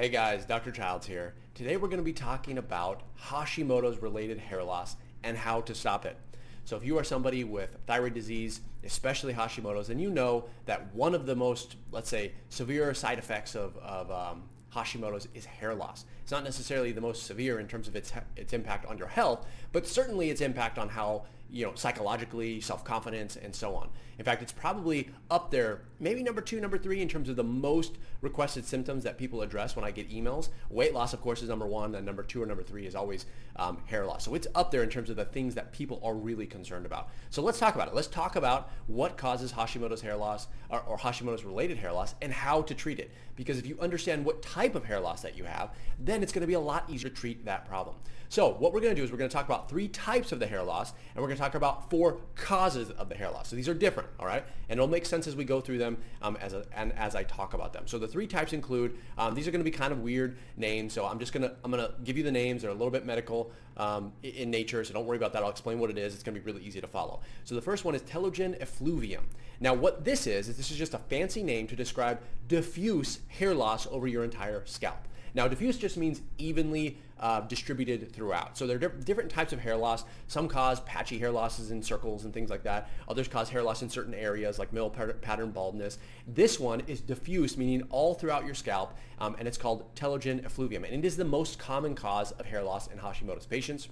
Hey guys, Dr. Childs here. Today we're going to be talking about Hashimoto's related hair loss and how to stop it. So if you are somebody with thyroid disease, especially Hashimoto's, and you know that one of the most, let's say, severe side effects of, of um, Hashimoto's is hair loss. It's not necessarily the most severe in terms of its, its impact on your health, but certainly its impact on how you know, psychologically, self-confidence, and so on. In fact, it's probably up there, maybe number two, number three in terms of the most requested symptoms that people address when I get emails. Weight loss, of course, is number one, and number two or number three is always um, hair loss. So it's up there in terms of the things that people are really concerned about. So let's talk about it. Let's talk about what causes Hashimoto's hair loss or, or Hashimoto's related hair loss and how to treat it. Because if you understand what type of hair loss that you have, then it's going to be a lot easier to treat that problem. So what we're going to do is we're going to talk about three types of the hair loss, and we're going to talk about four causes of the hair loss. So these are different, all right? And it'll make sense as we go through them um, as a, and as I talk about them. So the three types include um, these are going to be kind of weird names. So I'm just going to I'm going to give you the names. They're a little bit medical um, in nature, so don't worry about that. I'll explain what it is. It's going to be really easy to follow. So the first one is telogen effluvium. Now what this is is this is just a fancy name to describe diffuse hair loss over your entire scalp. Now, diffuse just means evenly uh, distributed throughout. So there are di- different types of hair loss. Some cause patchy hair losses in circles and things like that. Others cause hair loss in certain areas like male pattern baldness. This one is diffuse, meaning all throughout your scalp, um, and it's called telogen effluvium. And it is the most common cause of hair loss in Hashimoto's patients.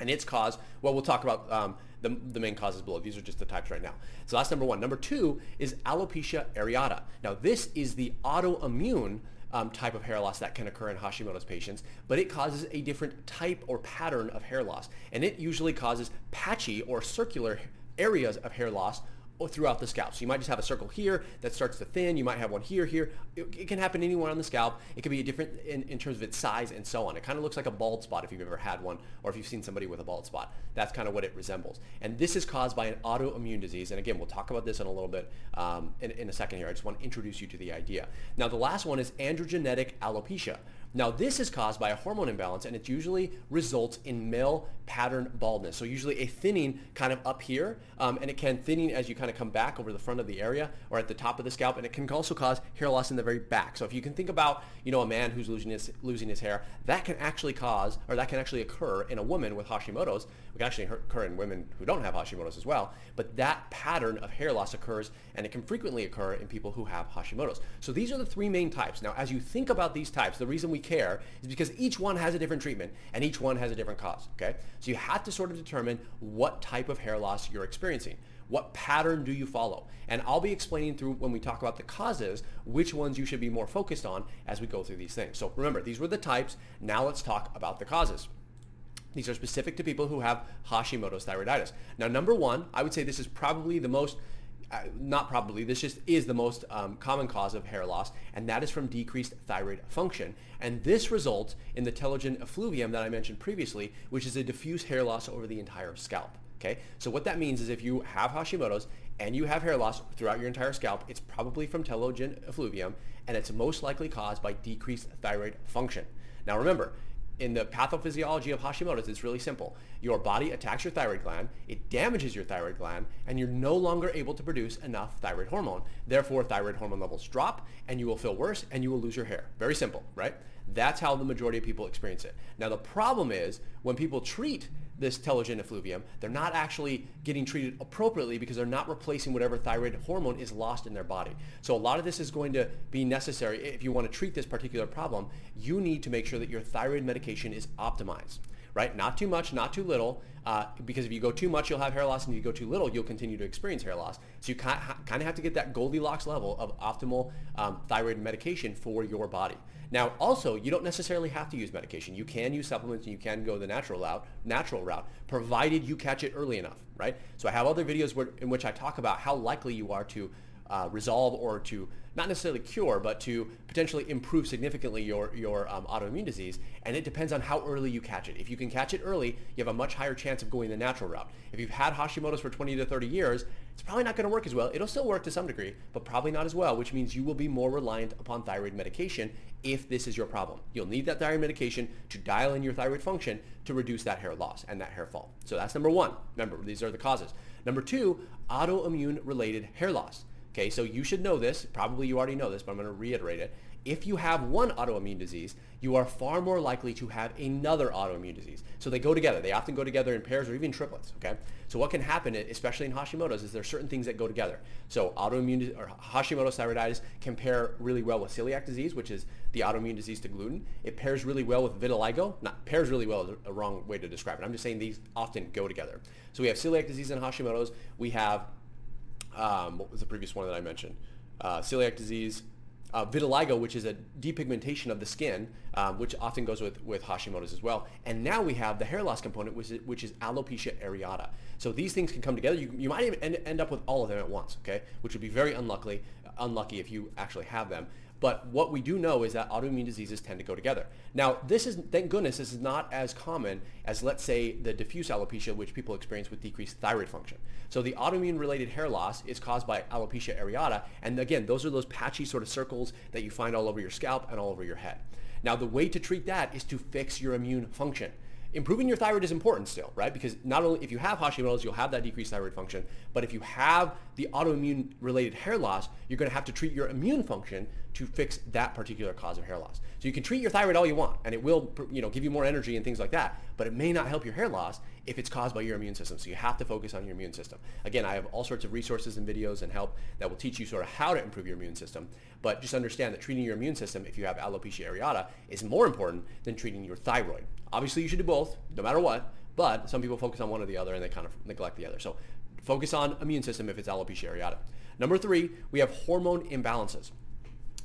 And its cause, well, we'll talk about um, the, the main causes below. These are just the types right now. So that's number one. Number two is alopecia areata. Now, this is the autoimmune um, type of hair loss that can occur in Hashimoto's patients, but it causes a different type or pattern of hair loss. And it usually causes patchy or circular areas of hair loss throughout the scalp. So you might just have a circle here that starts to thin. You might have one here, here. It, it can happen anywhere on the scalp. It can be a different in, in terms of its size and so on. It kind of looks like a bald spot if you've ever had one or if you've seen somebody with a bald spot. That's kind of what it resembles. And this is caused by an autoimmune disease. And again, we'll talk about this in a little bit um, in, in a second here. I just want to introduce you to the idea. Now, the last one is androgenetic alopecia. Now this is caused by a hormone imbalance and it usually results in male pattern baldness. So usually a thinning kind of up here um, and it can thinning as you kind of come back over the front of the area or at the top of the scalp and it can also cause hair loss in the very back. So if you can think about, you know, a man who's losing his, losing his hair, that can actually cause or that can actually occur in a woman with Hashimoto's. It can actually occur in women who don't have Hashimoto's as well. But that pattern of hair loss occurs and it can frequently occur in people who have Hashimoto's. So these are the three main types. Now as you think about these types, the reason we care is because each one has a different treatment and each one has a different cause, okay? So you have to sort of determine what type of hair loss you're experiencing. What pattern do you follow? And I'll be explaining through when we talk about the causes, which ones you should be more focused on as we go through these things. So remember, these were the types. Now let's talk about the causes. These are specific to people who have Hashimoto's thyroiditis. Now, number one, I would say this is probably the most not probably, this just is the most um, common cause of hair loss, and that is from decreased thyroid function. And this results in the telogen effluvium that I mentioned previously, which is a diffuse hair loss over the entire scalp. Okay, so what that means is if you have Hashimoto's and you have hair loss throughout your entire scalp, it's probably from telogen effluvium, and it's most likely caused by decreased thyroid function. Now remember, in the pathophysiology of Hashimoto's, it's really simple. Your body attacks your thyroid gland, it damages your thyroid gland, and you're no longer able to produce enough thyroid hormone. Therefore, thyroid hormone levels drop, and you will feel worse, and you will lose your hair. Very simple, right? That's how the majority of people experience it. Now, the problem is when people treat this telogen effluvium, they're not actually getting treated appropriately because they're not replacing whatever thyroid hormone is lost in their body. So a lot of this is going to be necessary. If you want to treat this particular problem, you need to make sure that your thyroid medication is optimized right? Not too much, not too little, uh, because if you go too much, you'll have hair loss, and if you go too little, you'll continue to experience hair loss. So you kind of have to get that Goldilocks level of optimal um, thyroid medication for your body. Now, also, you don't necessarily have to use medication. You can use supplements, and you can go the natural route, natural route, provided you catch it early enough, right? So I have other videos where, in which I talk about how likely you are to uh, resolve or to not necessarily cure, but to potentially improve significantly your, your um, autoimmune disease. And it depends on how early you catch it. If you can catch it early, you have a much higher chance of going the natural route. If you've had Hashimoto's for 20 to 30 years, it's probably not going to work as well. It'll still work to some degree, but probably not as well, which means you will be more reliant upon thyroid medication if this is your problem. You'll need that thyroid medication to dial in your thyroid function to reduce that hair loss and that hair fall. So that's number one. Remember, these are the causes. Number two, autoimmune related hair loss. Okay, so you should know this. Probably you already know this, but I'm going to reiterate it. if you have one autoimmune disease, you are far more likely to have another autoimmune disease. So they go together. They often go together in pairs or even triplets, okay? So what can happen, especially in Hashimoto's, is there are certain things that go together. So autoimmune or Hashimoto's thyroiditis can pair really well with celiac disease, which is the autoimmune disease to gluten. It pairs really well with vitiligo. Not pairs really well is a wrong way to describe it. I'm just saying these often go together. So we have celiac disease and Hashimoto's. We have, um, what was the previous one that I mentioned? Uh, celiac disease, uh, vitiligo, which is a depigmentation of the skin, um, which often goes with, with Hashimoto's as well. And now we have the hair loss component, which is, which is alopecia areata. So these things can come together. You, you might even end, end up with all of them at once, okay? Which would be very unlucky, unlucky if you actually have them. But what we do know is that autoimmune diseases tend to go together. Now, this is, thank goodness, this is not as common as, let's say, the diffuse alopecia, which people experience with decreased thyroid function. So the autoimmune-related hair loss is caused by alopecia areata. And again, those are those patchy sort of circles that you find all over your scalp and all over your head. Now, the way to treat that is to fix your immune function improving your thyroid is important still, right? Because not only if you have Hashimoto's, you'll have that decreased thyroid function, but if you have the autoimmune related hair loss, you're going to have to treat your immune function to fix that particular cause of hair loss. So you can treat your thyroid all you want, and it will, you know, give you more energy and things like that, but it may not help your hair loss if it's caused by your immune system. So you have to focus on your immune system. Again, I have all sorts of resources and videos and help that will teach you sort of how to improve your immune system, but just understand that treating your immune system if you have alopecia areata is more important than treating your thyroid. Obviously, you should do both, no matter what, but some people focus on one or the other and they kind of neglect the other. So focus on immune system if it's alopecia areata. Number three, we have hormone imbalances.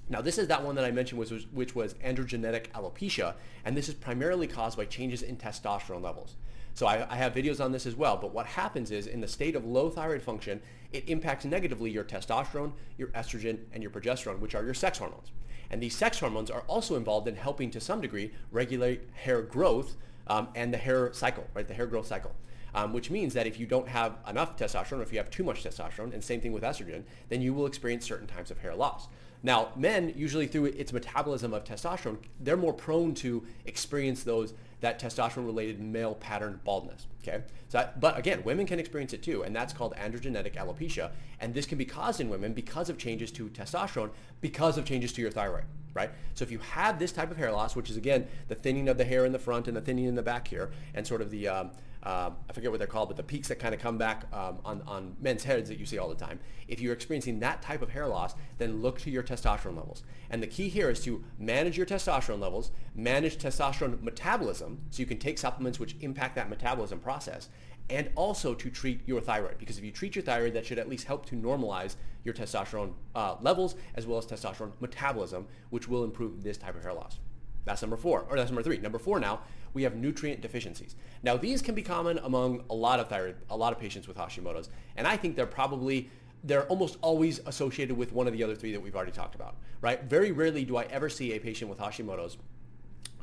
Now, this is that one that I mentioned, which was, which was androgenetic alopecia, and this is primarily caused by changes in testosterone levels. So I, I, have videos on this as well, but what happens is in the state of low thyroid function, it impacts negatively your testosterone, your estrogen, and your progesterone, which are your sex hormones. And these sex hormones are also involved in helping to some degree regulate hair growth um, and the hair cycle, right, the hair growth cycle. Um, which means that if you don't have enough testosterone or if you have too much testosterone, and same thing with estrogen, then you will experience certain types of hair loss. Now, men usually through its metabolism of testosterone, they're more prone to experience those that testosterone-related male pattern baldness. Okay, so but again, women can experience it too, and that's called androgenetic alopecia, and this can be caused in women because of changes to testosterone, because of changes to your thyroid. Right. So if you have this type of hair loss, which is again the thinning of the hair in the front and the thinning in the back here, and sort of the um, uh, I forget what they're called, but the peaks that kind of come back um, on, on men's heads that you see all the time. If you're experiencing that type of hair loss, then look to your testosterone levels. And the key here is to manage your testosterone levels, manage testosterone metabolism, so you can take supplements which impact that metabolism process, and also to treat your thyroid. Because if you treat your thyroid, that should at least help to normalize your testosterone uh, levels as well as testosterone metabolism, which will improve this type of hair loss. That's number four, or that's number three. Number four now, we have nutrient deficiencies. Now these can be common among a lot of thyroid, a lot of patients with Hashimoto's, and I think they're probably they're almost always associated with one of the other three that we've already talked about, right? Very rarely do I ever see a patient with Hashimoto's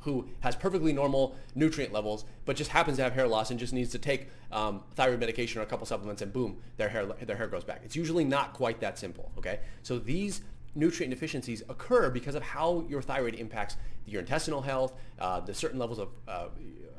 who has perfectly normal nutrient levels, but just happens to have hair loss and just needs to take um, thyroid medication or a couple supplements, and boom, their hair their hair grows back. It's usually not quite that simple. Okay, so these nutrient deficiencies occur because of how your thyroid impacts your intestinal health, uh, the certain levels of uh,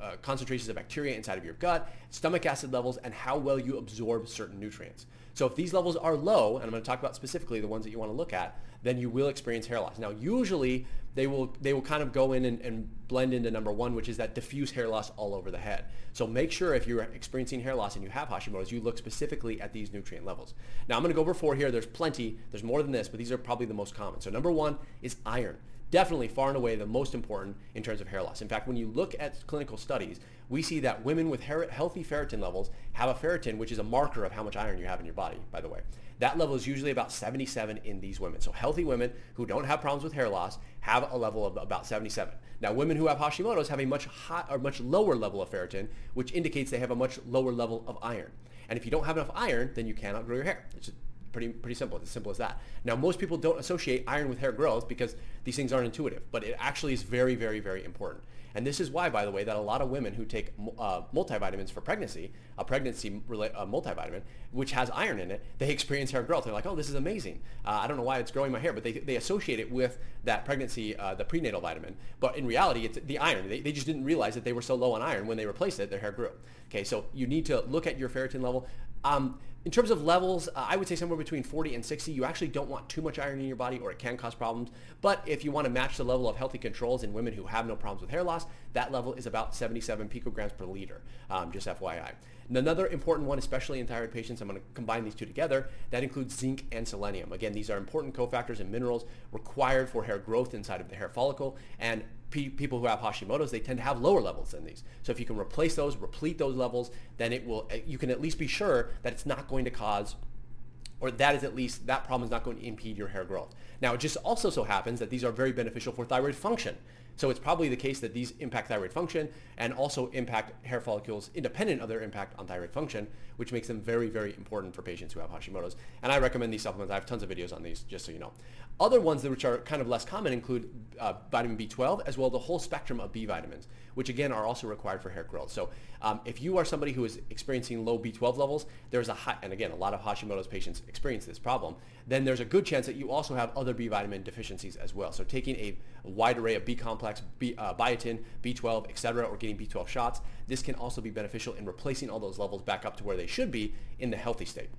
uh, concentrations of bacteria inside of your gut, stomach acid levels, and how well you absorb certain nutrients. So if these levels are low, and I'm going to talk about specifically the ones that you want to look at, then you will experience hair loss. Now, usually they will they will kind of go in and, and, blend into number one, which is that diffuse hair loss all over the head. So make sure if you're experiencing hair loss and you have Hashimoto's, you look specifically at these nutrient levels. Now, I'm going to go over four here. There's plenty. There's more than this, but these are probably the most common. So number one is iron definitely far and away the most important in terms of hair loss. In fact, when you look at clinical studies, we see that women with healthy ferritin levels have a ferritin, which is a marker of how much iron you have in your body, by the way. That level is usually about 77 in these women. So healthy women who don't have problems with hair loss have a level of about 77. Now, women who have Hashimoto's have a much high, or much lower level of ferritin, which indicates they have a much lower level of iron. And if you don't have enough iron, then you cannot grow your hair. It's pretty pretty simple. It's as simple as that. Now, most people don't associate iron with hair growth because these things aren't intuitive, but it actually is very, very, very important. And this is why, by the way, that a lot of women who take uh, multivitamins for pregnancy, a pregnancy uh, multivitamin, which has iron in it, they experience hair growth. They're like, oh, this is amazing. Uh, I don't know why it's growing my hair, but they, they associate it with that pregnancy, uh, the prenatal vitamin. But in reality, it's the iron. They, they just didn't realize that they were so low on iron when they replaced it, their hair grew. Okay, so you need to look at your ferritin level. Um, in terms of levels, uh, I would say somewhere between 40 and 60. You actually don't want too much iron in your body or it can cause problems. But if you want to match the level of healthy controls in women who have no problems with hair loss, that level is about 77 picograms per liter, um, just FYI. And another important one, especially in thyroid patients, I'm going to combine these two together, that includes zinc and selenium. Again, these are important cofactors and minerals required for hair growth inside of the hair follicle. And pe- people who have Hashimoto's, they tend to have lower levels than these. So if you can replace those, replete those levels, then it will, eh, you can at least be sure that it's not going to cause or that is at least that problem is not going to impede your hair growth. Now, it just also so happens that these are very beneficial for thyroid function. So it's probably the case that these impact thyroid function and also impact hair follicles independent of their impact on thyroid function, which makes them very, very important for patients who have Hashimoto's. And I recommend these supplements. I have tons of videos on these, just so you know. Other ones which are kind of less common include uh, vitamin B12 as well the whole spectrum of B vitamins, which again are also required for hair growth. So um, if you are somebody who is experiencing low B12 levels, there's a high, and again, a lot of Hashimoto's patients experience this problem, then there's a good chance that you also have other B vitamin deficiencies as well. So taking a wide array of B complex, B, uh, biotin, B12, etc., or getting B12 shots, this can also be beneficial in replacing all those levels back up to where they should be in the healthy state.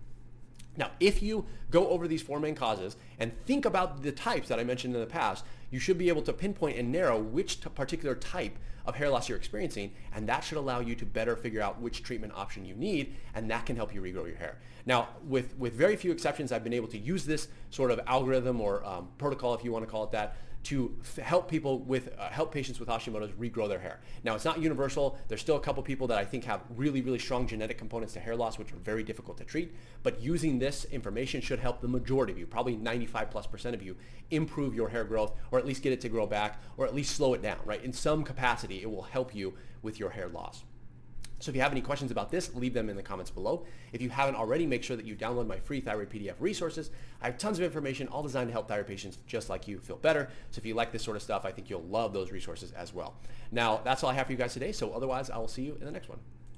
Now, if you go over these four main causes and think about the types that I mentioned in the past, you should be able to pinpoint and narrow which t- particular type of hair loss you're experiencing, and that should allow you to better figure out which treatment option you need, and that can help you regrow your hair. Now, with, with very few exceptions, I've been able to use this sort of algorithm or um, protocol, if you want to call it that, to f- help people with uh, help patients with Hashimoto's regrow their hair. Now it's not universal. There's still a couple people that I think have really really strong genetic components to hair loss, which are very difficult to treat. But using this information should help the majority of you, probably 95 plus percent of you, improve your hair growth, or at least get it to grow back, or at least slow it down. Right? In some capacity, it will help you with your hair loss. So if you have any questions about this, leave them in the comments below. If you haven't already, make sure that you download my free thyroid PDF resources. I have tons of information all designed to help thyroid patients just like you feel better. So if you like this sort of stuff, I think you'll love those resources as well. Now, that's all I have for you guys today. So otherwise, I will see you in the next one.